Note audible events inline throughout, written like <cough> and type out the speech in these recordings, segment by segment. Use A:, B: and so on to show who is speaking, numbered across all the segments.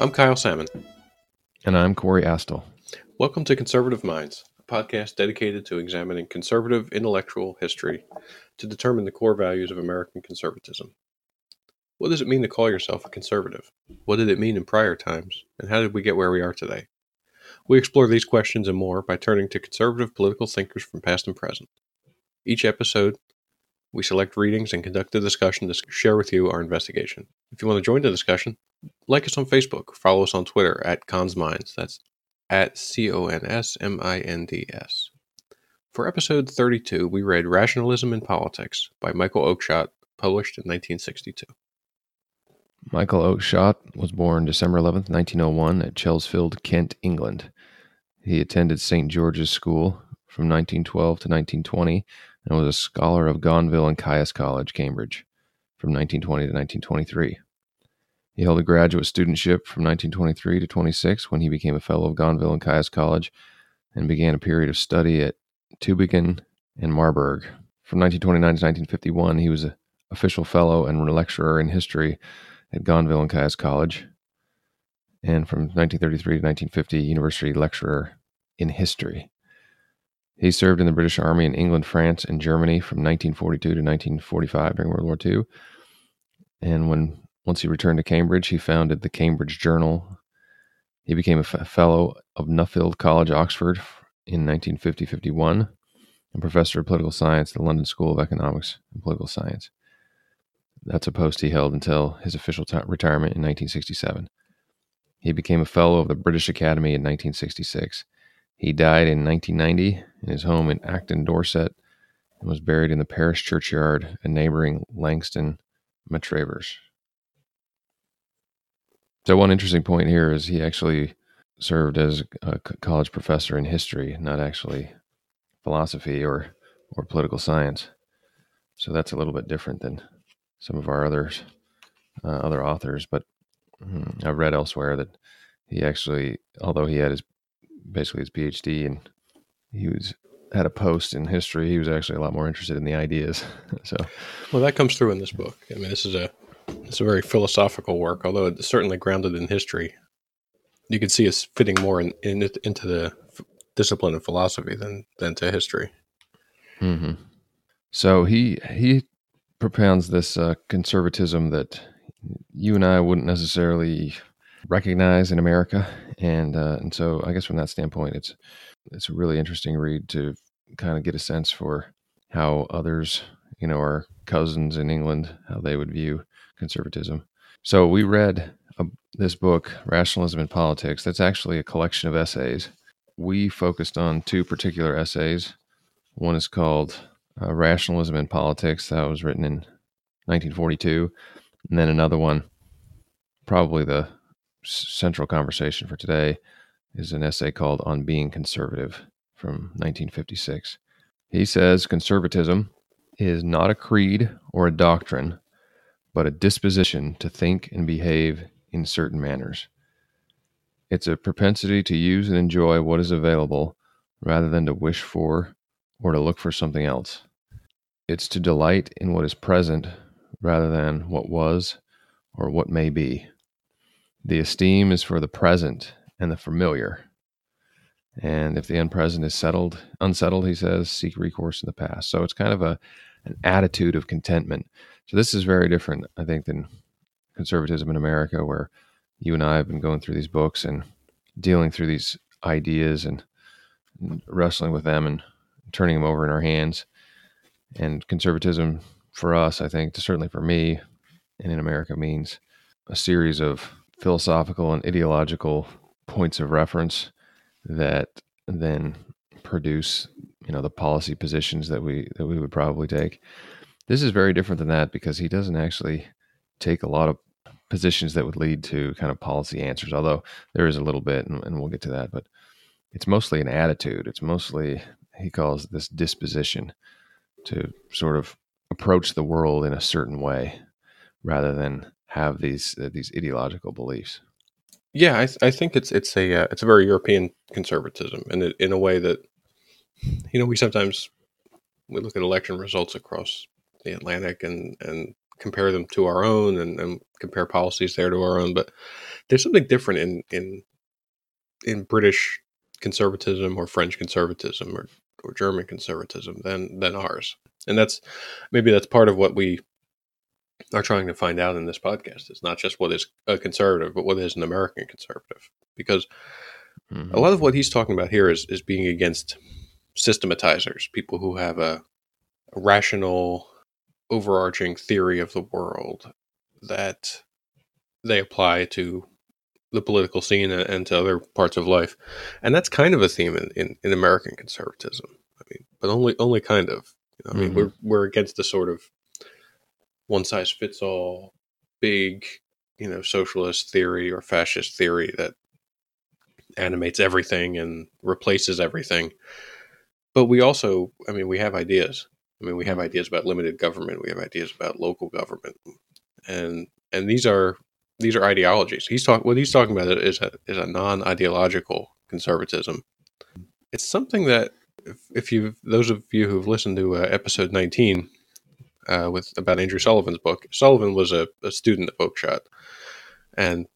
A: I'm Kyle Salmon.
B: And I'm Corey Astle.
A: Welcome to Conservative Minds, a podcast dedicated to examining conservative intellectual history to determine the core values of American conservatism. What does it mean to call yourself a conservative? What did it mean in prior times? And how did we get where we are today? We explore these questions and more by turning to conservative political thinkers from past and present. Each episode, we select readings and conduct a discussion to share with you our investigation. If you want to join the discussion, like us on Facebook, follow us on Twitter at ConsMinds. That's at C O N S M I N D S. For episode 32, we read Rationalism in Politics by Michael Oakeshott, published in 1962.
B: Michael Oakeshott was born December 11th, 1901, at Chelsfield, Kent, England. He attended St. George's School from 1912 to 1920 and was a scholar of Gonville and Caius College, Cambridge, from 1920 to 1923. He held a graduate studentship from 1923 to 26 when he became a fellow of Gonville and Caius College and began a period of study at Tübingen and Marburg. From 1929 to 1951, he was an official fellow and lecturer in history at Gonville and Caius College, and from 1933 to 1950, university lecturer in history. He served in the British Army in England, France, and Germany from 1942 to 1945 during World War II. And when once he returned to Cambridge, he founded the Cambridge Journal. He became a fellow of Nuffield College, Oxford, in 1950-51, and professor of political science at the London School of Economics and Political Science. That's a post he held until his official t- retirement in 1967. He became a fellow of the British Academy in 1966. He died in 1990 in his home in Acton, Dorset, and was buried in the parish churchyard at neighboring Langton Matravers. So, one interesting point here is he actually served as a college professor in history, not actually philosophy or, or political science. So, that's a little bit different than some of our others, uh, other authors. But hmm, I've read elsewhere that he actually, although he had his basically his PhD and he was had a post in history, he was actually a lot more interested in the ideas. <laughs> so,
A: well, that comes through in this book. I mean, this is a it's a very philosophical work, although it's certainly grounded in history. You can see it's fitting more in, in into the discipline of philosophy than than to history.
B: Mm-hmm. So he he propounds this uh, conservatism that you and I wouldn't necessarily recognize in America, and uh, and so I guess from that standpoint, it's it's a really interesting read to kind of get a sense for how others, you know, our cousins in England, how they would view conservatism. So we read a, this book, Rationalism in Politics. That's actually a collection of essays. We focused on two particular essays. One is called uh, Rationalism in Politics. That was written in 1942. And then another one, probably the central conversation for today, is an essay called On Being Conservative from 1956. He says conservatism is not a creed or a doctrine, but a disposition to think and behave in certain manners. It's a propensity to use and enjoy what is available rather than to wish for or to look for something else. It's to delight in what is present rather than what was or what may be. The esteem is for the present and the familiar. And if the unpresent is settled, unsettled, he says, seek recourse in the past. So it's kind of a an attitude of contentment. So this is very different, I think, than conservatism in America, where you and I have been going through these books and dealing through these ideas and wrestling with them and turning them over in our hands and conservatism for us, I think, certainly for me and in America, means a series of philosophical and ideological points of reference that then produce, you know, the policy positions that we that we would probably take. This is very different than that because he doesn't actually take a lot of positions that would lead to kind of policy answers, although there is a little bit, and, and we'll get to that. But it's mostly an attitude. It's mostly he calls this disposition to sort of approach the world in a certain way rather than have these uh, these ideological beliefs.
A: Yeah, I, th- I think it's it's a uh, it's a very European conservatism, and in, in a way that you know we sometimes we look at election results across the Atlantic and and compare them to our own and, and compare policies there to our own. But there's something different in in in British conservatism or French conservatism or, or German conservatism than than ours. And that's maybe that's part of what we are trying to find out in this podcast. It's not just what is a conservative, but what is an American conservative. Because mm-hmm. a lot of what he's talking about here is is being against systematizers, people who have a, a rational, overarching theory of the world that they apply to the political scene and to other parts of life. And that's kind of a theme in, in, in American conservatism. I mean, but only only kind of. You know, I mean, mm-hmm. we're we're against the sort of one size fits all big, you know, socialist theory or fascist theory that animates everything and replaces everything. But we also, I mean, we have ideas. I mean, we have ideas about limited government. We have ideas about local government, and and these are these are ideologies. He's talking. What he's talking about is a is a non ideological conservatism. It's something that if, you those of you who've listened to uh, episode nineteen uh, with about Andrew Sullivan's book, Sullivan was a, a student of Oakeshott, and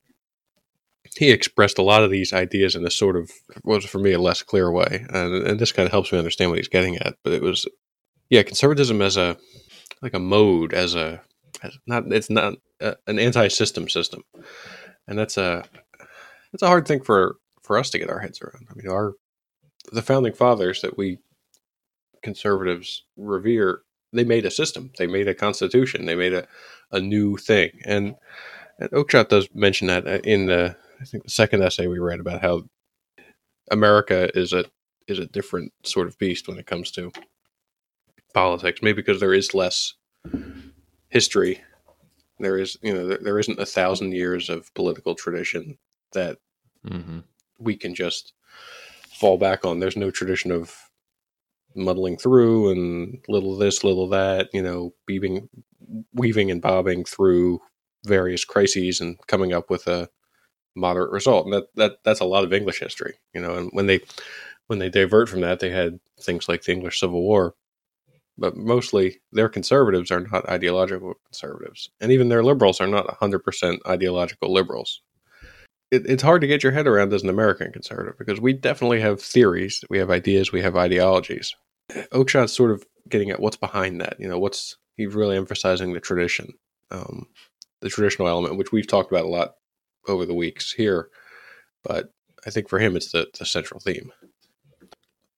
A: he expressed a lot of these ideas in a sort of was for me a less clear way, and, and this kind of helps me understand what he's getting at. But it was, yeah, conservatism as a like a mode, as a as not it's not a, an anti-system system, and that's a that's a hard thing for for us to get our heads around. I mean, our the founding fathers that we conservatives revere, they made a system, they made a constitution, they made a a new thing, and and Oakeshott does mention that uh, in the I think the second essay we read about how America is a is a different sort of beast when it comes to politics. Maybe because there is less history. There is, you know, there, there isn't a thousand years of political tradition that mm-hmm. we can just fall back on. There's no tradition of muddling through and little this, little that, you know, weaving, weaving and bobbing through various crises and coming up with a moderate result. And that, that that's a lot of English history, you know. And when they when they divert from that, they had things like the English Civil War, but mostly their conservatives are not ideological conservatives, and even their liberals are not 100% ideological liberals. It, it's hard to get your head around as an American conservative because we definitely have theories, we have ideas, we have ideologies. Oakeshott's sort of getting at what's behind that. You know, what's he's really emphasizing the tradition, um, the traditional element, which we've talked about a lot over the weeks here. But I think for him, it's the, the central theme.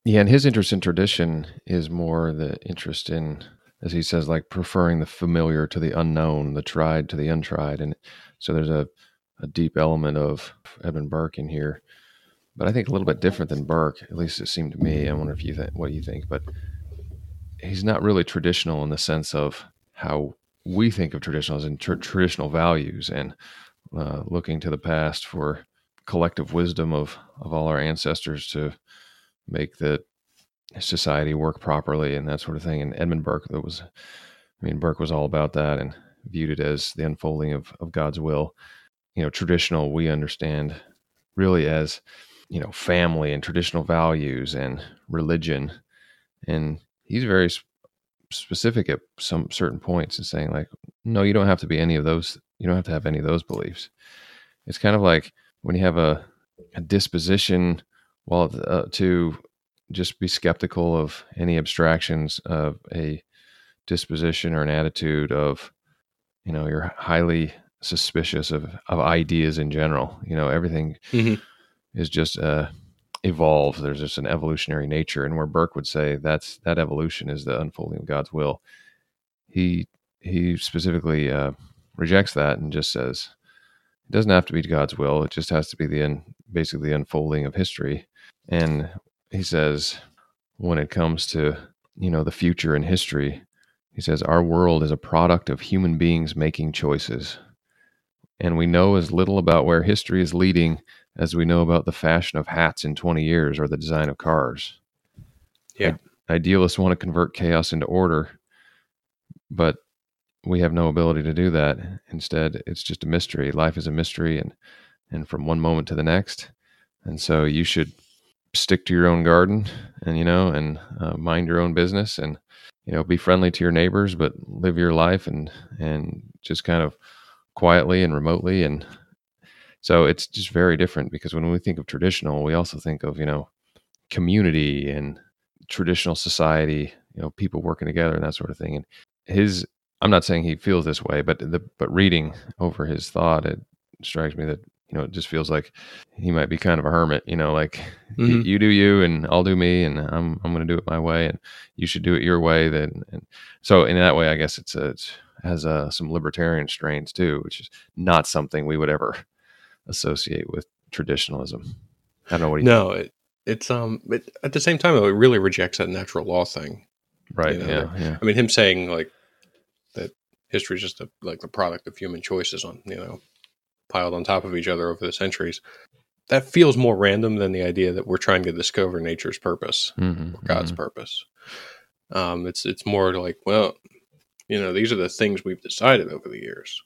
B: Yeah, and his interest in tradition is more the interest in, as he says, like preferring the familiar to the unknown, the tried to the untried. And so there's a, a deep element of Edmund Burke in here. But I think a little bit different than Burke, at least it seemed to me. I wonder if you think what you think, but he's not really traditional in the sense of how we think of traditional as in tr- traditional values and uh, looking to the past for collective wisdom of of all our ancestors to make the society work properly and that sort of thing. And Edmund Burke, that was, I mean, Burke was all about that and viewed it as the unfolding of of God's will. You know, traditional we understand really as you know family and traditional values and religion, and he's very specific at some certain points and saying like, no, you don't have to be any of those you don't have to have any of those beliefs. It's kind of like when you have a, a disposition, well, uh, to just be skeptical of any abstractions of a disposition or an attitude of, you know, you're highly suspicious of, of ideas in general. You know, everything mm-hmm. is just uh, evolves. There's just an evolutionary nature, and where Burke would say that's that evolution is the unfolding of God's will. He he specifically uh, rejects that and just says it doesn't have to be God's will. It just has to be the un, basically the unfolding of history. And he says when it comes to you know the future and history, he says our world is a product of human beings making choices. And we know as little about where history is leading as we know about the fashion of hats in 20 years or the design of cars.
A: Yeah.
B: Idealists want to convert chaos into order, but we have no ability to do that. Instead, it's just a mystery. Life is a mystery, and and from one moment to the next. And so you should stick to your own garden and you know and uh, mind your own business and you know be friendly to your neighbors but live your life and and just kind of quietly and remotely and so it's just very different because when we think of traditional we also think of you know community and traditional society you know people working together and that sort of thing and his i'm not saying he feels this way but the but reading over his thought it strikes me that you know, it just feels like he might be kind of a hermit, you know, like mm-hmm. you do you and I'll do me and I'm, I'm going to do it my way and you should do it your way. Then, and so in that way, I guess it's, a, it's has uh, some libertarian strains too, which is not something we would ever <laughs> associate with traditionalism. I don't know what you
A: no, it, it's um, it, at the same time, it really rejects that natural law thing,
B: right? You know? Yeah, yeah.
A: I mean, him saying like that history is just a, like the product of human choices on you know piled on top of each other over the centuries. That feels more random than the idea that we're trying to discover nature's purpose mm-hmm, or God's mm-hmm. purpose. Um, it's it's more like, well, you know, these are the things we've decided over the years.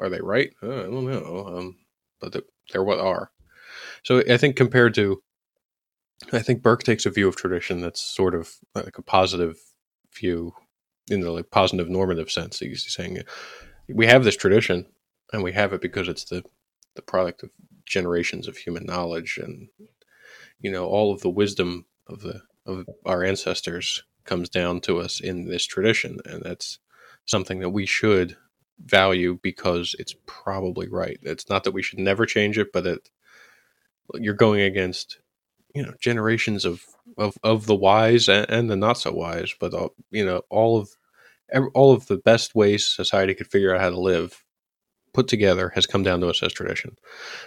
A: Are they right? Uh, I don't know, um, but they're what are. So I think compared to, I think Burke takes a view of tradition that's sort of like a positive view in the like positive normative sense. He's saying we have this tradition, and we have it because it's the the product of generations of human knowledge and you know all of the wisdom of the of our ancestors comes down to us in this tradition and that's something that we should value because it's probably right it's not that we should never change it but it you're going against you know generations of of, of the wise and, and the not so wise but all, you know all of all of the best ways society could figure out how to live put together has come down to us as tradition.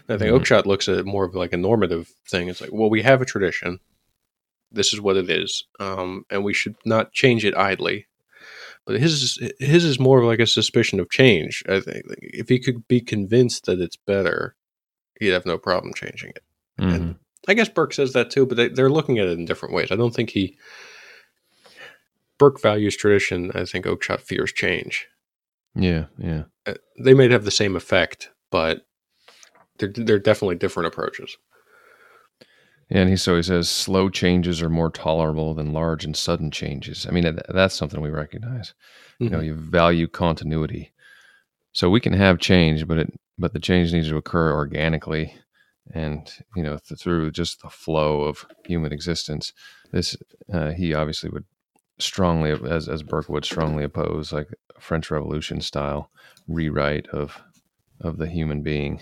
A: And I think mm-hmm. Oakeshott looks at it more of like a normative thing. It's like, well, we have a tradition. This is what it is, um, and we should not change it idly. But his his is more of like a suspicion of change. I think if he could be convinced that it's better, he'd have no problem changing it. Mm-hmm. And I guess Burke says that too, but they, they're looking at it in different ways. I don't think he Burke values tradition. I think Oakeshott fears change.
B: Yeah, yeah.
A: Uh, they may have the same effect, but they're they're definitely different approaches.
B: And he so he says slow changes are more tolerable than large and sudden changes. I mean, that's something we recognize. Mm-hmm. You know, mm-hmm. you value continuity, so we can have change, but it but the change needs to occur organically, and you know th- through just the flow of human existence. This uh, he obviously would strongly, as as Burke would strongly oppose, like French Revolution style rewrite of of the human being.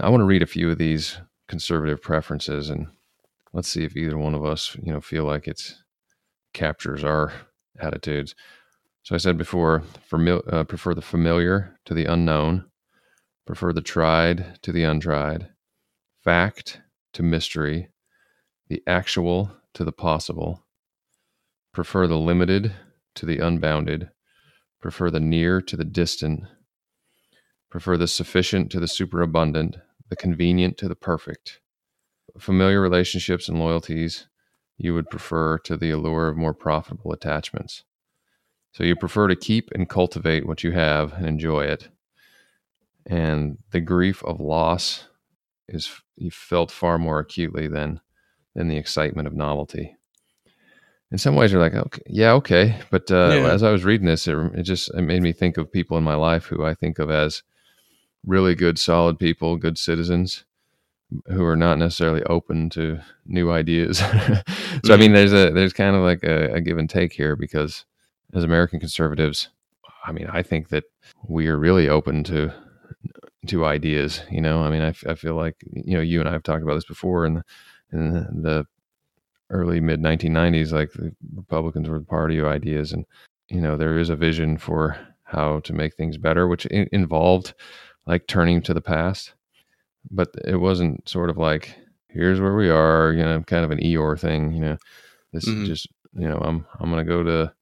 B: I want to read a few of these conservative preferences, and let's see if either one of us, you know, feel like it's captures our attitudes. So I said before, uh, prefer the familiar to the unknown, prefer the tried to the untried, fact to mystery, the actual to the possible, prefer the limited to the unbounded, prefer the near to the distant, prefer the sufficient to the superabundant, the convenient to the perfect. Familiar relationships and loyalties you would prefer to the allure of more profitable attachments. So you prefer to keep and cultivate what you have and enjoy it. And the grief of loss is you felt far more acutely than than the excitement of novelty in some ways you're like okay yeah okay but uh, yeah. as i was reading this it, it, just it made me think of people in my life who i think of as really good solid people good citizens who are not necessarily open to new ideas <laughs> so mm-hmm. i mean there's a there's kind of like a, a give and take here because as american conservatives i mean i think that we are really open to to ideas you know i mean I, I feel like you know you and i have talked about this before and in the early mid 1990s like the republicans were the party of ideas and you know there is a vision for how to make things better which in- involved like turning to the past but it wasn't sort of like here's where we are you know kind of an eeyore thing you know this mm-hmm. just you know i'm i'm gonna go to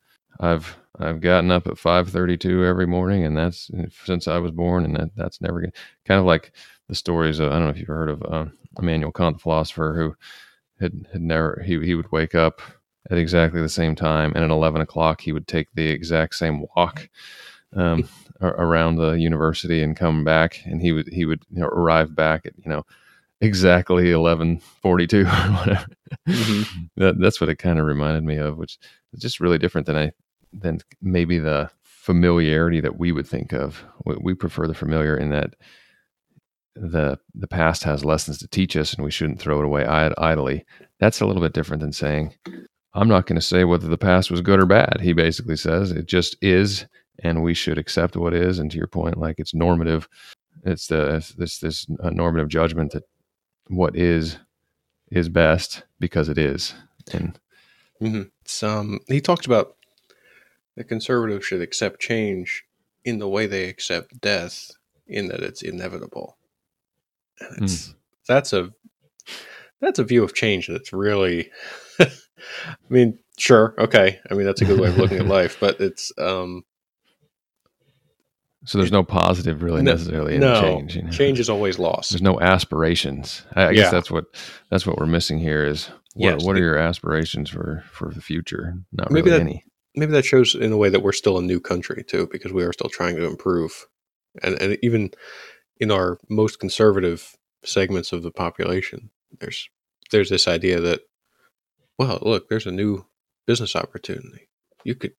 B: i've i've gotten up at 5.32 every morning and that's since i was born and that that's never gonna kind of like the stories of, i don't know if you've heard of um, immanuel kant the philosopher who had, had never he, he would wake up at exactly the same time and at 11 o'clock he would take the exact same walk um, around the university and come back and he would he would you know, arrive back at you know exactly 1142 <laughs> or whatever.
A: Mm-hmm.
B: That, that's what it kind of reminded me of, which is just really different than I than maybe the familiarity that we would think of. We, we prefer the familiar in that the the past has lessons to teach us, and we shouldn't throw it away idly. That's a little bit different than saying, "I'm not going to say whether the past was good or bad." He basically says it just is, and we should accept what is. And to your point, like it's normative. It's the this this uh, normative judgment that what is is best because it is. And
A: mm-hmm. um, he talked about the conservatives should accept change in the way they accept death, in that it's inevitable. And it's mm. that's a that's a view of change that's really <laughs> I mean, sure, okay. I mean that's a good way of looking at <laughs> life, but it's um
B: so there's no positive really no, necessarily in no, change.
A: You know? Change is always lost.
B: There's no aspirations. I, I yeah. guess that's what that's what we're missing here is what, yes, what are your aspirations for for the future? Not maybe really
A: that,
B: any.
A: Maybe that shows in a way that we're still a new country too, because we are still trying to improve. And and even in our most conservative segments of the population, there's there's this idea that, well, look, there's a new business opportunity. You could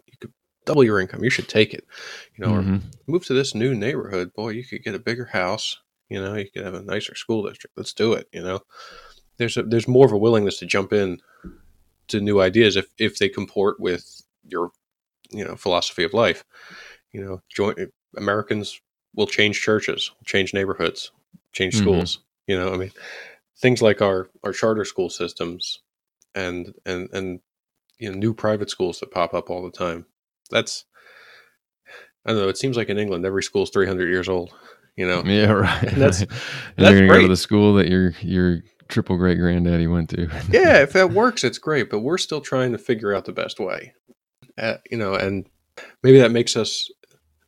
A: double your income. You should take it. You know, mm-hmm. move to this new neighborhood. Boy, you could get a bigger house. You know, you could have a nicer school district. Let's do it. You know, there's a, there's more of a willingness to jump in to new ideas if if they comport with your you know philosophy of life. You know, join Americans will change churches, change neighborhoods, change mm-hmm. schools. You know, I mean, things like our our charter school systems and and and you know new private schools that pop up all the time. That's I don't know. It seems like in England, every school's three hundred years old. You know.
B: Yeah, <laughs> right. And that's and that's you're gonna great. go to the school that your your triple great granddaddy went to. <laughs>
A: yeah, if that works, it's great. But we're still trying to figure out the best way. Uh, you know, and maybe that makes us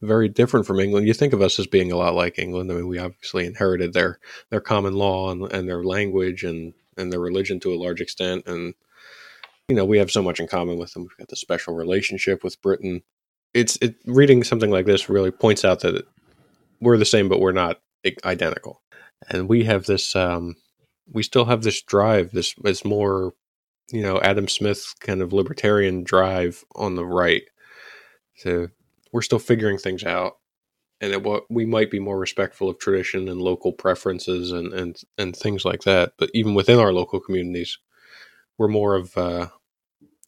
A: very different from England. You think of us as being a lot like England. I mean, we obviously inherited their their common law and, and their language and and their religion to a large extent, and you know we have so much in common with them. We've got the special relationship with Britain. It's it reading something like this really points out that we're the same, but we're not identical, and we have this. Um, we still have this drive. This this more, you know, Adam Smith kind of libertarian drive on the right So we're still figuring things out and it, what we might be more respectful of tradition and local preferences and, and, and things like that. But even within our local communities, we're more of uh,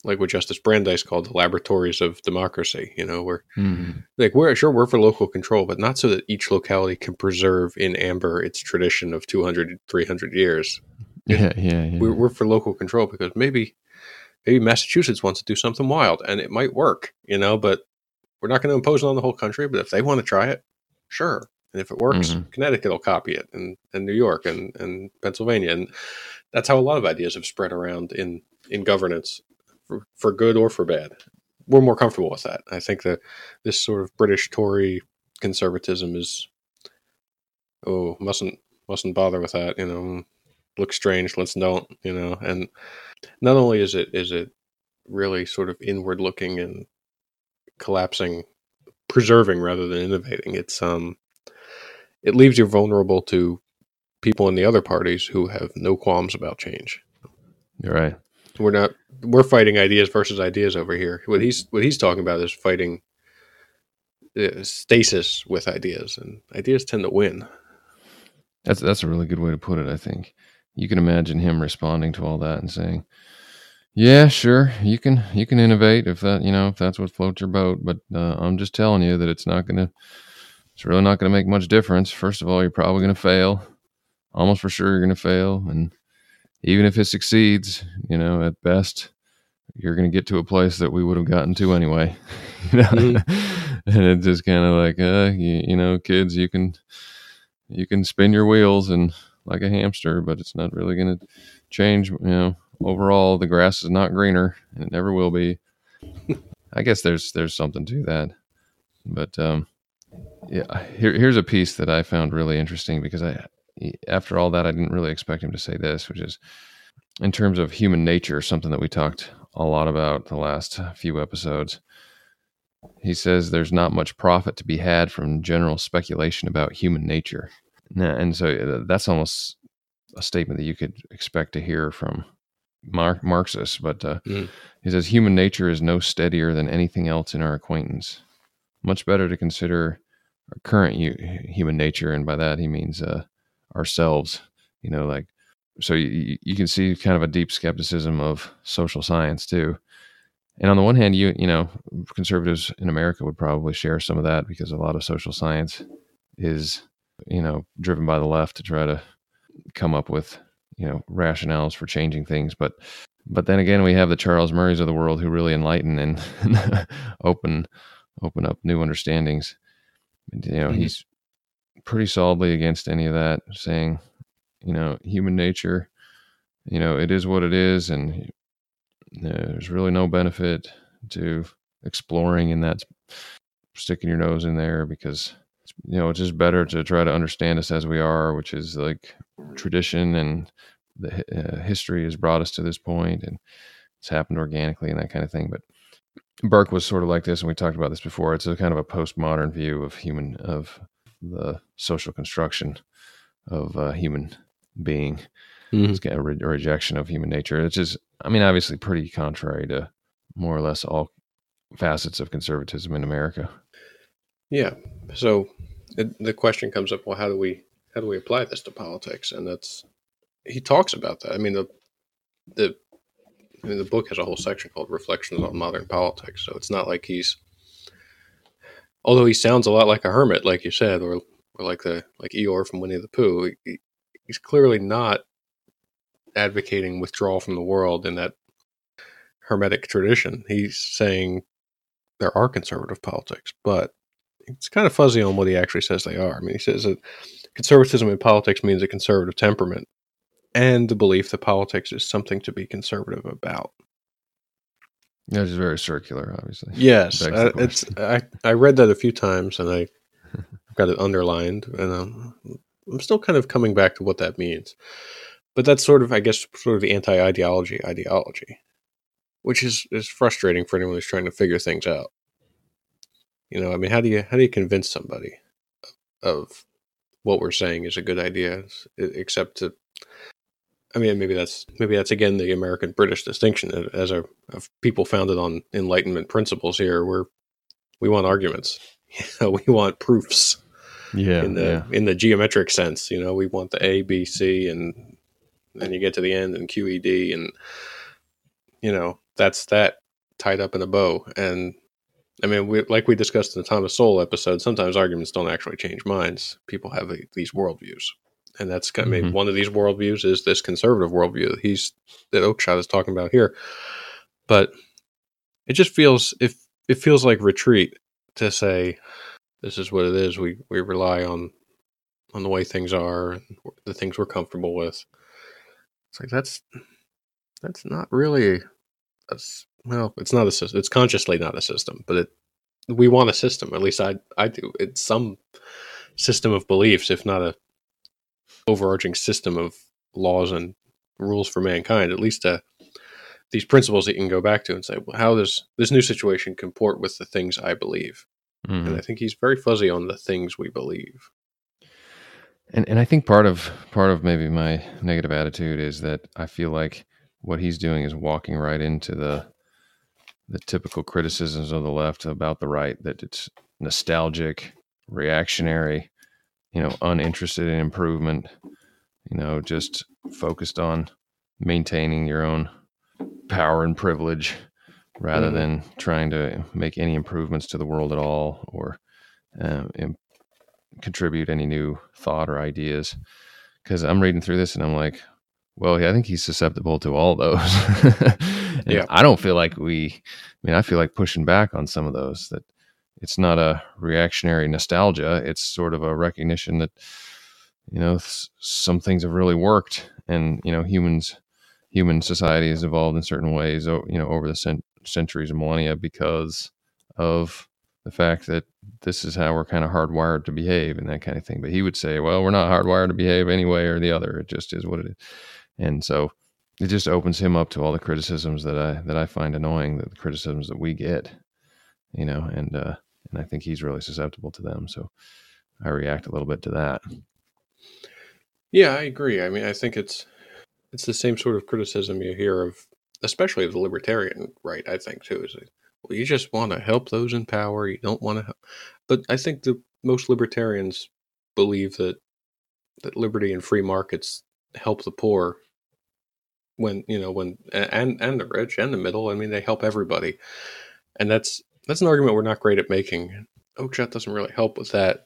A: like what Justice Brandeis called the laboratories of democracy. You know, we're mm-hmm. like we're sure we're for local control, but not so that each locality can preserve in amber its tradition of 200, 300 years.
B: Yeah, yeah, yeah.
A: We're, we're for local control because maybe maybe Massachusetts wants to do something wild and it might work, you know, but we're not going to impose it on the whole country, but if they want to try it, sure. And if it works, mm-hmm. Connecticut will copy it, and, and New York and, and Pennsylvania, and that's how a lot of ideas have spread around in in governance, for, good or for bad. We're more comfortable with that. I think that this sort of British Tory conservatism is, oh, mustn't mustn't bother with that. You know, look strange. Let's don't. You know, and not only is it is it really sort of inward looking and collapsing, preserving rather than innovating. It's um, it leaves you vulnerable to people in the other parties who have no qualms about change.
B: You're right.
A: We're not. We're fighting ideas versus ideas over here. What he's what he's talking about is fighting uh, stasis with ideas, and ideas tend to win.
B: That's that's a really good way to put it. I think you can imagine him responding to all that and saying, yeah, sure. You can you can innovate if that you know if that's what floats your boat. But uh, I'm just telling you that it's not gonna. It's really not gonna make much difference. First of all, you're probably gonna fail. Almost for sure, you're gonna fail. And even if it succeeds, you know, at best, you're gonna get to a place that we would have gotten to anyway. <laughs> you know, mm-hmm. and it's just kind of like, uh, you, you know, kids, you can you can spin your wheels and like a hamster, but it's not really gonna change. You know overall the grass is not greener and it never will be. <laughs> I guess there's there's something to that. But um, yeah, here, here's a piece that I found really interesting because I after all that I didn't really expect him to say this, which is in terms of human nature, something that we talked a lot about the last few episodes. He says there's not much profit to be had from general speculation about human nature. And so uh, that's almost a statement that you could expect to hear from Mar- Marxists, but uh,
A: Mm.
B: he says human nature is no steadier than anything else in our acquaintance. Much better to consider our current hu- human nature, and by that he means uh, ourselves. You know, like so you, you can see kind of a deep skepticism of social science too. And on the one hand, you you know conservatives in America would probably share some of that because a lot of social science is you know driven by the left to try to come up with you know rationales for changing things but but then again we have the charles murrays of the world who really enlighten and <laughs> open open up new understandings you know
A: Mhm.
B: he's pretty solidly against any of that saying you know human nature you know it is what it is and there's really no benefit to exploring in that sticking your nose in there because you know it's just better to try to understand us as we are which is like tradition and the uh, history has brought us to this point and it's happened organically and that kind of thing. But burke was sort of like this and we talked about this before. It's a kind of a postmodern view of human of the social construction of uh, human being
A: Mhm.
B: it's a, re- a rejection of human nature which is i mean obviously pretty contrary to more or less all facets of conservatism in america
A: Yeah. So it, the question comes up: Well, how do we how do we apply this to politics? And that's he talks about that. I mean the the I mean, the book has a whole section called "Reflections on Modern Politics." So it's not like he's, although he sounds a lot like a hermit, like you said, or or like the like Eeyore from Winnie the Pooh. He, he's clearly not advocating withdrawal from the world in that hermetic tradition. He's saying there are conservative politics, but it's kind of fuzzy on what he actually says they are. I mean, he says that conservatism in politics means a conservative temperament and the belief that politics is something to be conservative about.
B: Yeah it's very circular obviously
A: Yes, uh, it's. I I read that a few times and I <laughs> got it underlined, and um, I'm still kind of coming back to what that means. But that's sort of, I guess, sort of the anti-ideology ideology, which is is frustrating for anyone who's trying to figure things out. You know, I mean, how do you how do you convince somebody of what we're saying is a good idea, except to I mean, maybe that's maybe that's again the American British distinction as a of people founded on Enlightenment principles. Here, where we want arguments, <laughs> we want proofs
B: yeah
A: in the
B: yeah
A: in the geometric sense. You know, we want the A, B, C, and then you get to the end and QED, and you know that's that tied up in a bow. And I mean, we, like we discussed in the Thomas Sowell episode, sometimes arguments don't actually change minds. People have a, these worldviews, and that's I mean,
B: Mhm.
A: one of these worldviews is this conservative worldview that he's that Oakeshott is talking about here. But it just feels if it feels like retreat to say this is what it is. We we rely on on the way things are, the things we're comfortable with. It's like that's that's not really that's well, it's not a system. It's consciously not a system, but it we want a system. At least I I do. It's some system of beliefs, if not a overarching system of laws and rules for mankind. At least uh, these principles that you can go back to and say, well, how does this new situation comport with the things I believe?
B: Mhm.
A: And I think he's very fuzzy on the things we believe.
B: and and I think part of part of maybe my negative attitude is that I feel like what he's doing is walking right into the the typical criticisms of the left about the right that it's nostalgic, reactionary, you know, uninterested in improvement, you know, just focused on maintaining your own power and privilege rather
A: Mhm.
B: than trying to make any improvements to the world at all or um, im- contribute any new thought or ideas. Because I'm reading through this and I'm like, well, yeah, I think he's susceptible to all those. <laughs>
A: Yeah.
B: I don't feel like we, I mean, I feel like pushing back on some of those that it's not a reactionary nostalgia. It's sort of a recognition that, you know, s- some things have really worked and, you know, humans, human society has evolved in certain ways, you know, over the cent- centuries and millennia because of the fact that this is how we're kind of hardwired to behave and that kind of thing. But he would say, well, we're not hardwired to behave any way or the other. It just is what it is. And so it just opens him up to all the criticisms that I that I find annoying, the criticisms that we get, you know, and uh, and I think he's really susceptible to them. So I react a little bit to that.
A: Yeah, I agree. I mean, I think it's it's the same sort of criticism you hear of, especially of the libertarian right. I think too is that, well, you just want to help those in power. You don't want to, help. but I think the most libertarians believe that that liberty and free markets help the poor when you know when and and the rich and the middle. I mean, they help everybody, and that's that's an argument we're not great at making. Oakeshott doesn't really help with that.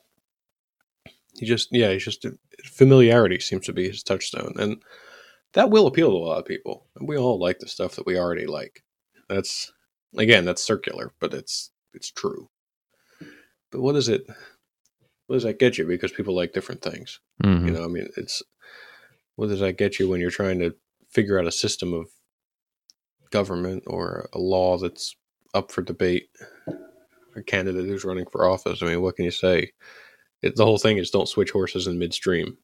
A: He just yeah, he's just familiarity seems to be his touchstone, and that will appeal to a lot of people. And We all like the stuff that we already like. That's again, that's circular, but it's it's true. But what is it? What does that get you? Because people like different things.
B: Mhm.
A: You know, I mean, it's what does that get you when you're trying to figure out a system of government or a law that's up for debate? A candidate who's running for office. I mean, what can you say? It, the whole thing is don't switch horses in midstream.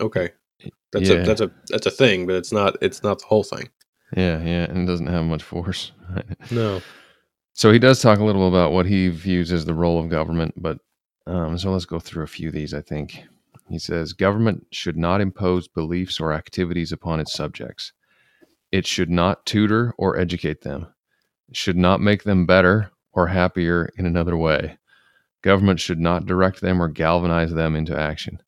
A: Okay, that's
B: Yeah.
A: a that's a that's a thing, but it's not it's not the whole thing.
B: Yeah, yeah, and it doesn't have much force. <laughs>
A: No.
B: So he does talk a little about what he views as the role of government, but um, so let's go through a few of these. I think he says government should not impose beliefs or activities upon its subjects. It should not tutor or educate them. Should not make them better or happier in another way. Government should not direct them or galvanize them into action.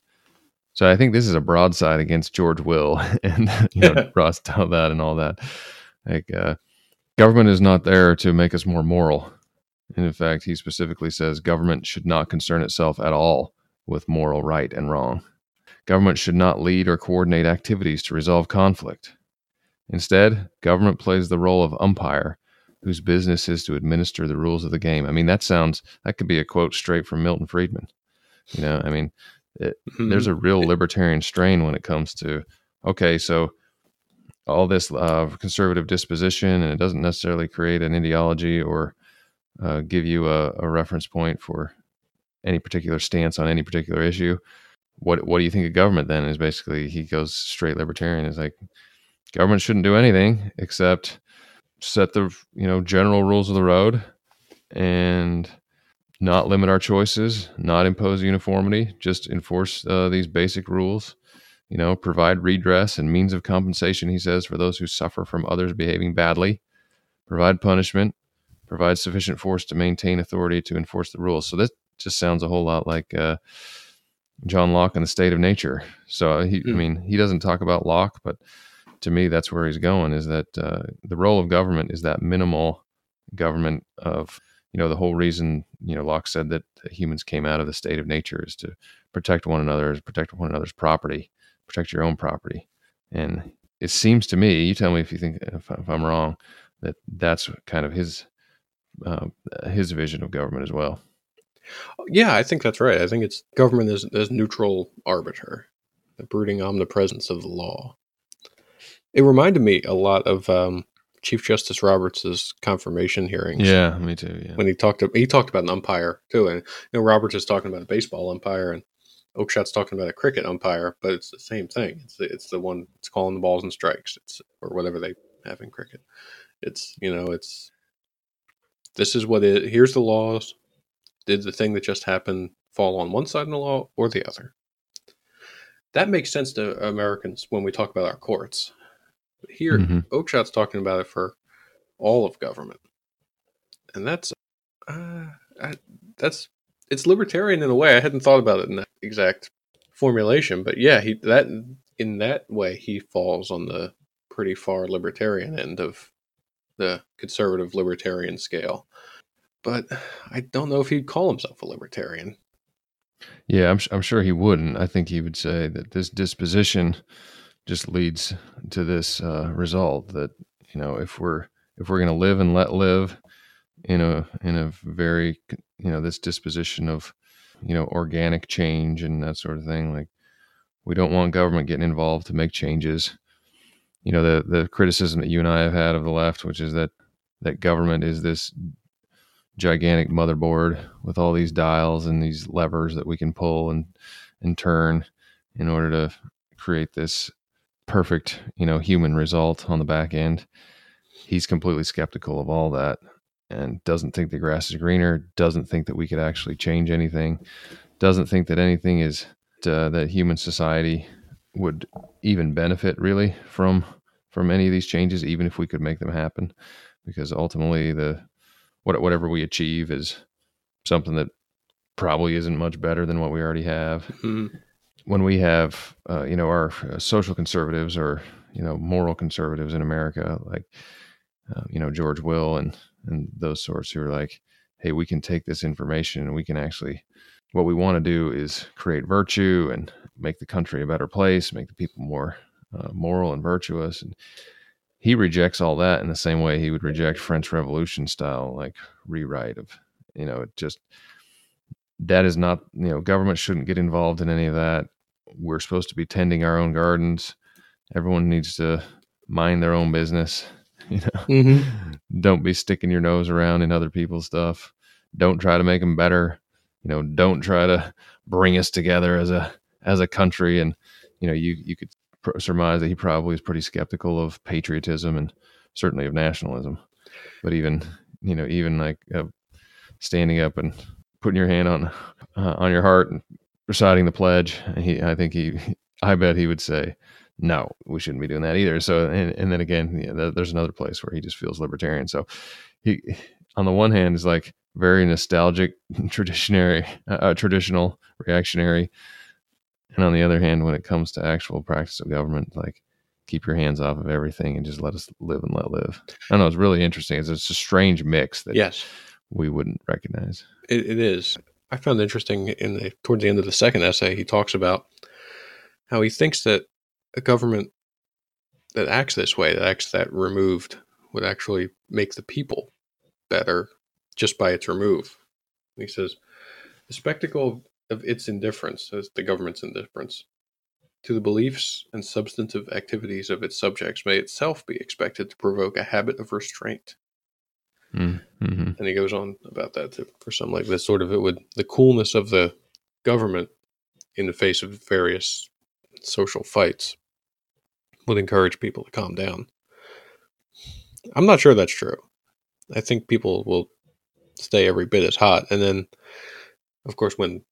B: So I think this is a broadside against George Will <laughs> and you know Ross Douthat and all that. Like uh, government is not there to make us more moral. And in fact, he specifically says government should not concern itself at all with moral right and wrong. Government should not lead or coordinate activities to resolve conflict. Instead, government plays the role of umpire, whose business is to administer the rules of the game. I mean, that sounds, that could be a quote straight from Milton Friedman. You know, I mean,
A: Mhm.
B: there's a real libertarian strain when it comes to okay so all this uh, conservative disposition and it doesn't necessarily create an ideology or uh, give you a, a reference point for any particular stance on any particular issue what what do you think of government then is basically he goes straight libertarian is like government shouldn't do anything except set the you know general rules of the road and not limit our choices, not impose uniformity, just enforce uh, these basic rules. You know, provide redress and means of compensation, he says, for those who suffer from others behaving badly, provide punishment, provide sufficient force to maintain authority to enforce the rules. So this just sounds a whole lot like uh, John Locke and the state of nature. So he, I
A: Hmm.
B: mean, he doesn't talk about Locke, but to me, that's where he's going. Is that uh, the role of government is that minimal government of you know the whole reason you know Locke said that humans came out of the state of nature is to protect one another, protect one another's property, protect your own property, and it seems to me, you tell me if you think if, if I'm wrong, that that's kind of his uh, his vision of government as well.
A: Yeah, I think that's right. I think it's government as as neutral arbiter, the brooding omnipresence of the law. It reminded me a lot of um, Chief Justice Roberts' confirmation hearings.
B: Yeah, me too. Yeah,
A: when he talked to, he talked about an umpire too, and you know Roberts is talking about a baseball umpire, and Oakeshott's talking about a cricket umpire, but it's the same thing. It's the, it's the one it's calling the balls and strikes, it's or whatever they have in cricket. It's you know it's this is what it. Here's the laws. Did the thing that just happened fall on one side of the law or the other? That makes sense to Americans when we talk about our courts. But here,
B: Mhm.
A: Oakeshott's talking about it for all of government, and that's uh, I, that's it's libertarian in a way. I hadn't thought about it in that exact formulation, but yeah, he that in that way he falls on the pretty far libertarian end of the conservative libertarian scale. But I don't know if he'd call himself a libertarian.
B: Yeah, I'm, I'm sure he wouldn't. I think he would say that this disposition just leads to this uh, result that you know if we're if we're going to live and let live in a in a very you know this disposition of you know organic change and that sort of thing like we don't want government getting involved to make changes. You know the the criticism that you and I have had of the left which is that that government is this gigantic motherboard with all these dials and these levers that we can pull and and turn in order to create this perfect you know human result on the back end he's completely skeptical of all that and doesn't think the grass is greener doesn't think that we could actually change anything doesn't think that anything is uh, that human society would even benefit really from from any of these changes, even if we could make them happen, because ultimately the what whatever we achieve is something that probably isn't much better than what we already have. Mm-hmm. When we have, uh, you know, our uh, social conservatives or you know moral conservatives in America, like uh, you know George Will and and those sorts who are like, hey, we can take this information and we can actually what we want to do is create virtue and make the country a better place, make the people more uh, moral and virtuous. And he rejects all that in the same way he would reject French Revolution style, like rewrite of, you know, it just, that is not, you know, government shouldn't get involved in any of that. We're supposed to be tending our own gardens. Everyone needs to mind their own business. <laughs> You know, mm-hmm. don't be sticking your nose around in other people's stuff. Don't try to make them better you know don't try to bring us together as a as a country and you know you you could surmise that he probably is pretty skeptical of patriotism and certainly of nationalism but even you know even like uh, standing up and putting your hand on uh, on your heart and reciting the pledge he i think he i bet he would say no we shouldn't be doing that either so and, and then again yeah, there's another place where he just feels libertarian so he on the one hand is like very nostalgic, <laughs> traditionary, uh, traditional, reactionary, and on the other hand, when it comes to actual practice of government, like keep your hands off of everything and just let us live and let live. I don't know. It's really interesting. It's, it's a strange mix that
A: yes
B: we wouldn't recognize.
A: It, it is. I found interesting in the towards the end of the second essay, he talks about how he thinks that a government that acts this way, that acts that removed, would actually make the people better just by its remove. He says, the spectacle of its indifference, as the government's indifference, to the beliefs and substantive activities of its subjects may itself be expected to provoke a habit of restraint. Mm-hmm. And he goes on about that too, for some like this sort of it would the coolness of the government in the face of various social fights would encourage people to calm down. I'm not sure that's true. I think people will stay every bit as hot. And then, of course, when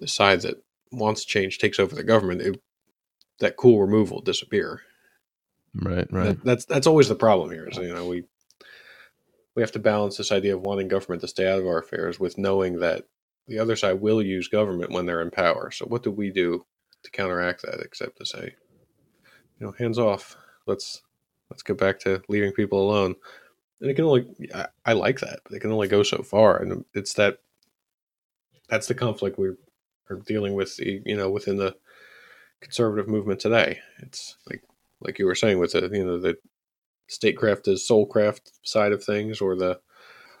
A: the side that wants change takes over the government, it, that cool remove will disappear.
B: Right, right.
A: That, that's that's always the problem here. Is you know we we have to balance this idea of wanting government to stay out of our affairs with knowing that the other side will use government when they're in power. So what do we do to counteract that except to say, you know, hands off. Let's let's get back to leaving people alone and it can only I, I like that, but it can only go so far, and it's that that's the conflict we are dealing with. The you know within the conservative movement today, it's like like you were saying with the you know the statecraft is soulcraft side of things, or the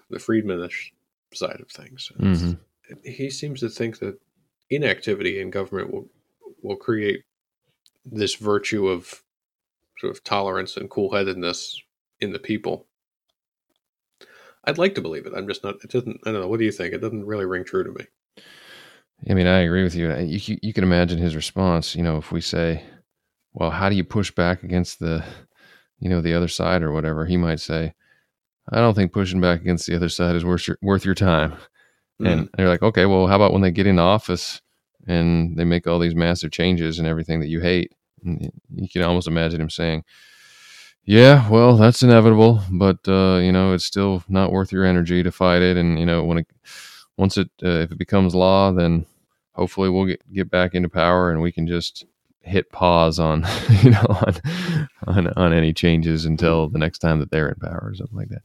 A: the Friedmanish side of things. Mm-hmm. He seems to think that inactivity in government will will create this virtue of sort of tolerance and cool headedness in the people I'd like to believe it. I'm just not. It doesn't. I don't know. What do you think? It doesn't really ring true to me.
B: I mean, I agree with you. You you can imagine his response. You know, if we say, "Well, how do you push back against the, you know, the other side or whatever?" He might say, "I don't think pushing back against the other side is worth your worth your time." Mm. And they're like, "Okay, well, how about when they get into office and they make all these massive changes and everything that you hate?" And you can almost imagine him saying, yeah, well, that's inevitable, but uh, you know, it's still not worth your energy to fight it. And you know, when it once it uh, if it becomes law, then hopefully we'll get get back into power and we can just hit pause on <laughs> you know on, on on any changes until the next time that they're in power or something like that.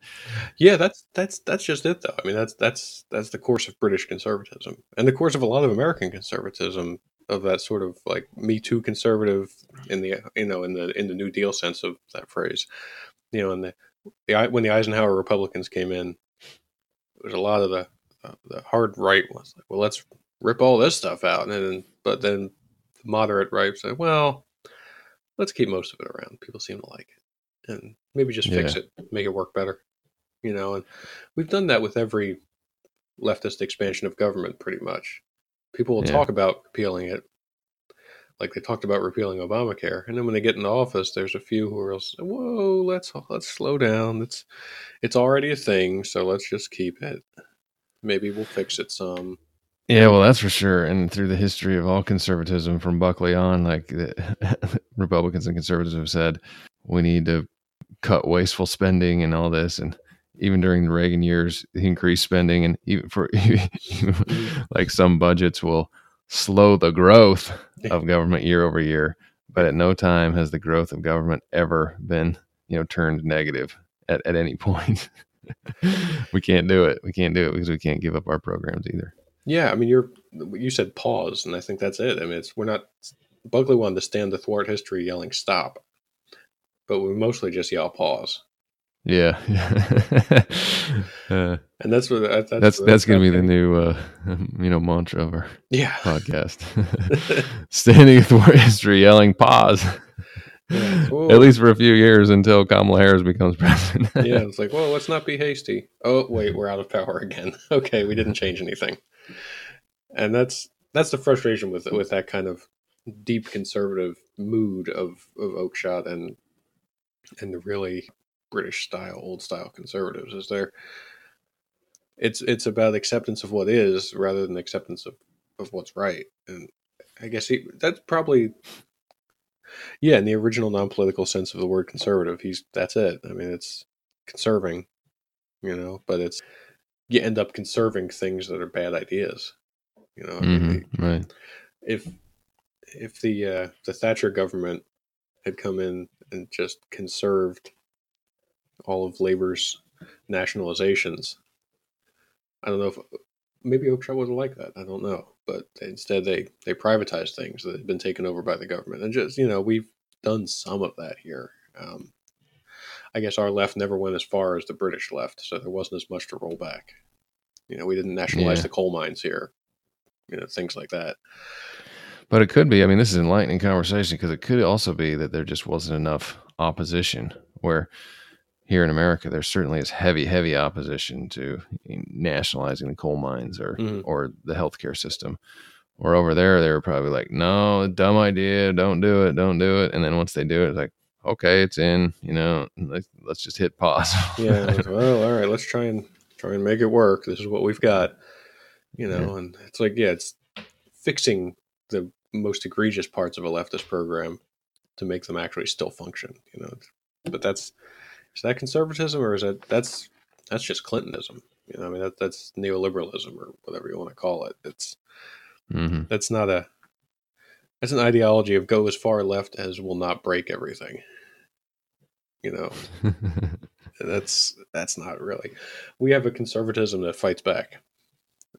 A: Yeah, that's that's that's just it though. I mean, that's that's that's the course of British conservatism and the course of a lot of American conservatism of that sort of like Me Too conservative in the you know in the in the New Deal sense of that phrase. You know, in the, the when the Eisenhower Republicans came in, there was a lot of the uh, the hard right was like, well, let's rip all this stuff out, and then but then the moderate right said, well, let's keep most of it around. People seem to like it, and maybe just yeah. fix it, make it work better. You know, and we've done that with every leftist expansion of government, pretty much People will yeah. talk about repealing it, like they talked about repealing Obamacare, and then when they get into office, there's a few who are, "Whoa, let's let's slow down. It's it's already a thing, so let's just keep it. Maybe we'll fix it some."
B: Yeah, well, that's for sure. And through the history of all conservatism from Buckley on, like the <laughs> Republicans and conservatives have said, we need to cut wasteful spending and all this. And even during the Reagan years, he increased spending, and even for <laughs> mm-hmm. like some budgets will slow the growth of government year over year. But at no time has the growth of government ever been, you know, turned negative at, at any <laughs> point. we can't do it. We can't do it because we can't give up our programs either.
A: Yeah, I mean, you're you said pause, and I think that's it. I mean, it's we're not Buckley wanted to stand the thwart history yelling stop, but we mostly just yell pause.
B: Yeah, <laughs>
A: uh, and that's what
B: that, that's that's, that's gonna be the new uh, you know mantra of our
A: yeah
B: podcast. <laughs> <laughs> Standing thwart history, yelling pause. Yeah, At least for a few years until Kamala Harris becomes <laughs> president.
A: yeah, it's like, well, let's not be hasty. Oh, wait, we're out of power again. <laughs> okay, we didn't change anything and that's that's the frustration with with that kind of deep conservative mood of of Oakeshott and and the really British style, old style conservatives is there. It's it's about acceptance of what is rather than acceptance of of what's right, and I guess he, that's probably yeah, in the original non political sense of the word conservative, he's that's it. I mean, it's conserving, you know, but it's you end up conserving things that are bad ideas. You know,
B: mm-hmm, mean, right?
A: If if the uh, the Thatcher government had come in and just conserved all of Labor's nationalizations, I don't know if maybe Oakeshott wasn't like that. I don't know, but instead they they privatized things that had been taken over by the government, and just you know we've done some of that here. Um, I guess our left never went as far as the British left, so there wasn't as much to roll back. You know, we didn't nationalize yeah. the coal mines here, you know things like that
B: but it could be i mean this is an enlightening conversation because it could also be that there just wasn't enough opposition where here in america there certainly is heavy heavy opposition to nationalizing the coal mines or mm-hmm. or the healthcare system or over there they were probably like no dumb idea don't do it don't do it and then once they do it it's like okay it's in you know let's, let's just hit pause <laughs>
A: yeah well all right let's try and try and make it work this is what we've got you know, yeah. and it's like, yeah, it's fixing the most egregious parts of a leftist program to make them actually still function, you know. But that's is that conservatism or is that that's that's just Clintonism? You know, I mean that that's neoliberalism or whatever you want to call it. It's mm-hmm. that's not a that's an ideology of go as far left as will not break everything. You know, <laughs> that's that's not really. We have a conservatism that fights back.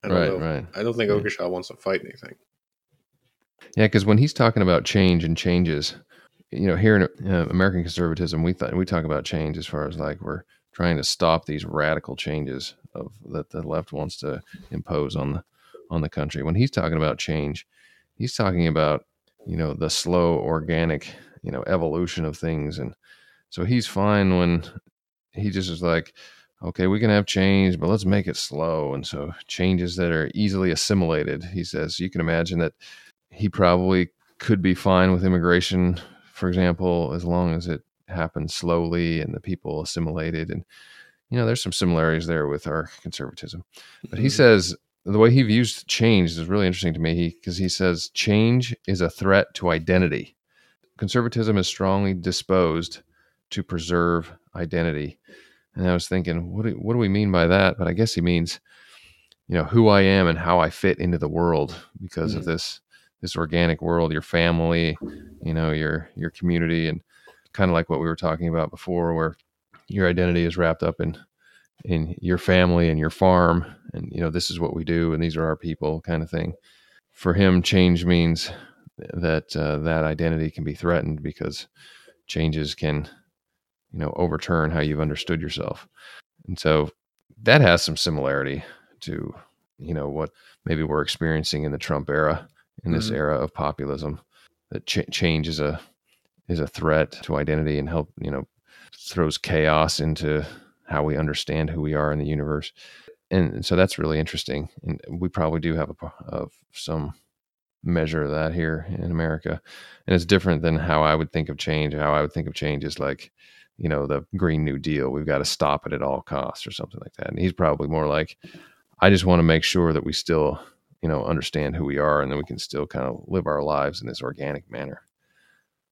A: I don't
B: right,
A: know.
B: right.
A: I don't think. Oakeshott wants to fight anything.
B: Yeah, because when he's talking about change and changes, you know, here in uh, American conservatism, we thought we talk about change as far as like we're trying to stop these radical changes of that the left wants to impose on the on the country. When he's talking about change, he's talking about you know the slow organic you know evolution of things, and so he's fine when he just is like, okay, we can have change, but let's make it slow. And so changes that are easily assimilated. He says you can imagine that he probably could be fine with immigration, for example, as long as it happens slowly and the people assimilated. And, you know, there's some similarities there with our conservatism. But he mm-hmm. says the way he views change is really interesting to me because he, he says change is a threat to identity. Conservatism is strongly disposed to preserve identity. And I was thinking, what do, what do we mean by that? But I guess he means, you know, who I am and how I fit into the world because mm-hmm. of this this organic world, your family, you know, your your community, and kind of like what we were talking about before, where your identity is wrapped up in in your family and your farm, and you know, this is what we do, and these are our people, kind of thing. For him, change means that uh, that identity can be threatened because changes can you know overturn how you've understood yourself and so that has some similarity to you know what maybe we're experiencing in the trump era in this mm-hmm. era of populism that ch- change is a is a threat to identity and help you know throws chaos into how we understand who we are in the universe and so that's really interesting and we probably do have a of some measure of that here in america and it's different than how i would think of change how i would think of change is like you know, the Green New Deal. We've got to stop it at all costs or something like that. And he's probably more like, I just want to make sure that we still you know, understand who we are, and then we can still kind of live our lives in this organic manner.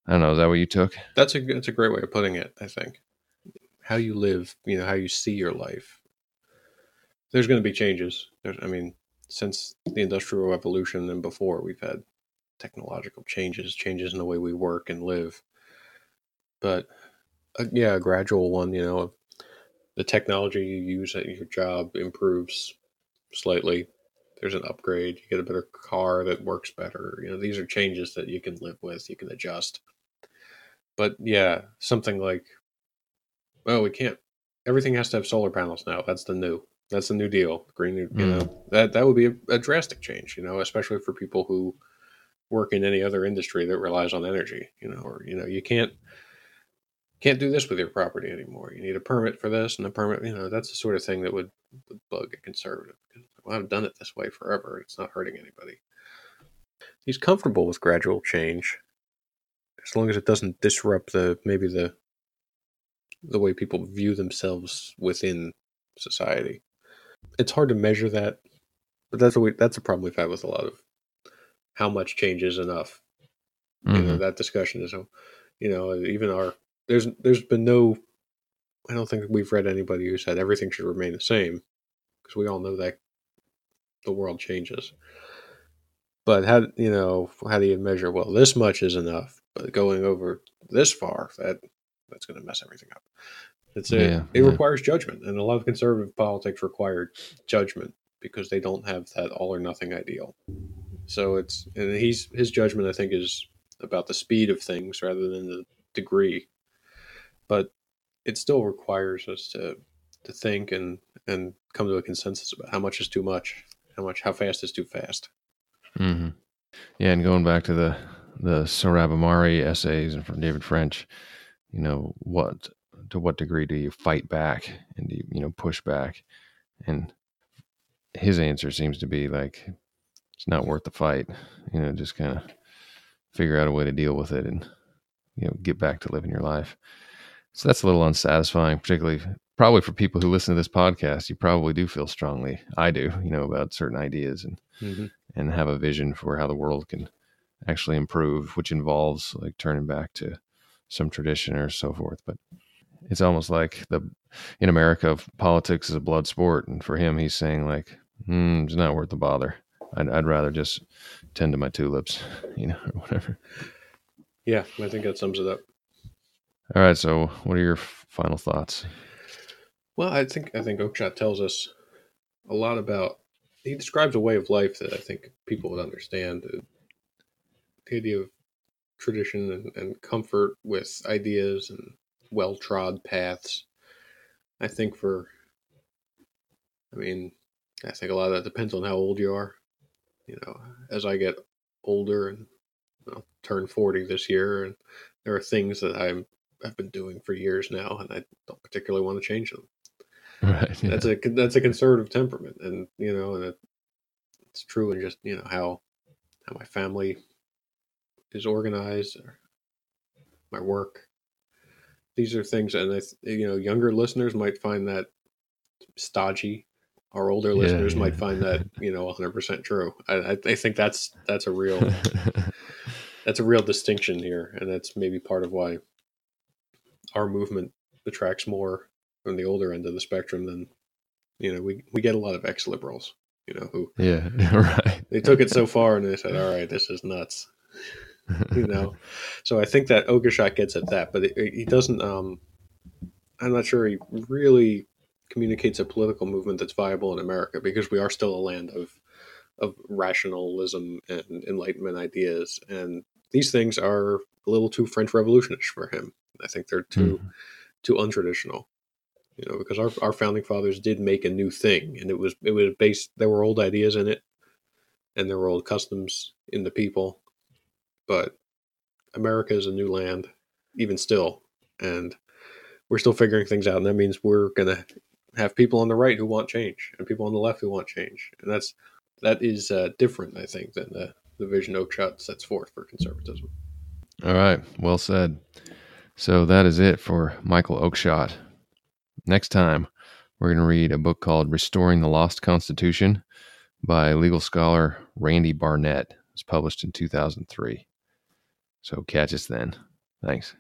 B: I don't know. Is that what you took?
A: That's a that's a great way of putting it. I think how you live, you know, how you see your life. There's going to be changes. There's, I mean, since the industrial revolution and before, we've had technological changes, changes in the way we work and live. But uh, yeah, a gradual one. You know, the technology you use at your job improves slightly. There's an upgrade. You get a better car that works better. You know, these are changes that you can live with. You can adjust. But yeah, something like, oh, we can't. Everything has to have solar panels now. That's the new. That's the new deal. Green, you
B: Mm.
A: know, that that would be a, a drastic change. You know, especially for people who work in any other industry that relies on energy. You know, or you know, you can't can't do this with your property anymore. You need a permit for this and a permit. You know, that's the sort of thing that would, would bug a conservative. Well, I've done it this way forever. It's not hurting anybody. He's comfortable with gradual change, as long as it doesn't disrupt the maybe the the way people view themselves within society. It's hard to measure that, but that's what we, that's a problem we've had with a lot of how much change is enough you know
B: Mhm.
A: that discussion is you know even our there's there's been no i don't think we've read anybody who said everything should remain the same because we all know that the world changes. But how you know how do you measure well this much is enough but going over this far that that's going to mess everything up. It's a,
B: Yeah,
A: it
B: yeah.
A: requires judgment and a lot of conservative politics require judgment because they don't have that all or nothing ideal. So it's and he's his judgment i think is about the speed of things rather than the degree. But it still requires us to to think and and come to a consensus about how much is too much how much how fast is too fast
B: Mm-hmm. Yeah, and going back to the the Sohrab Ahmari essays and from David French, you know, what to what degree do you fight back and do you, you know push back? And his answer seems to be like it's not worth the fight. You know, just kind of figure out a way to deal with it and you know get back to living your life. So that's a little unsatisfying, particularly probably for people who listen to this podcast. You probably do feel strongly, I do, you know, about certain ideas and
A: mm-hmm.
B: and have a vision for how the world can actually improve, which involves like turning back to some tradition or so forth. But it's almost like the in America, politics is a blood sport, and for him, he's saying like, mm, it's not worth the bother. I'd, I'd rather just tend to my tulips, <laughs> you know, or whatever.
A: yeah i think that sums it up
B: All right. So, what are your final thoughts?
A: Well i think i think Oakeshott tells us a lot about he describes a way of life that i think people would understand the idea of tradition and, and comfort with ideas and well trod paths. I think for, I mean, I think a lot of that depends on how old you are. You know, as I get older and I'll turn 40 this year, and there are things that I'm, I've been doing for years now, and I don't particularly want to change them. <laughs>
B: Right. yeah.
A: That's a that's a conservative temperament, and you know, and it, it's true in just you know how how my family is organized, or my work. These are things, and I, you know, younger listeners might find that stodgy. Our older
B: Yeah,
A: listeners might find that <laughs> you know 100 percent true. I, I I think that's that's a real <laughs> that's a real distinction here, and that's maybe part of why our movement attracts more from the older end of the spectrum then you know we we get a lot of ex liberals, you know, who <laughs>
B: yeah. Right.
A: they took it so far and they said, "All right, this is nuts," you <laughs> know. So I think that Oakeshott gets at that, but he doesn't. Um, I'm not sure he really communicates a political movement that's viable in America because we are still a land of of rationalism and enlightenment ideas, and these things are a little too French Revolutionish for him. I think they're too
B: Mhm.
A: too untraditional. You know, because our, our founding fathers did make a new thing, and it was it was based. There were old ideas in it, and there were old customs in the people, but America is a new land, even still, and we're still figuring things out. And that means we're gonna have people on the right who want change, and people on the left who want change, and that's that is uh, different, I think, than the the vision Oakeshott sets forth for conservatism.
B: All right. Well said. So that is it for Michael Oakeshott. Next time, we're going to read a book called Restoring the Lost Constitution by legal scholar Randy Barnett. It was published in 2003. So catch us then. Thanks.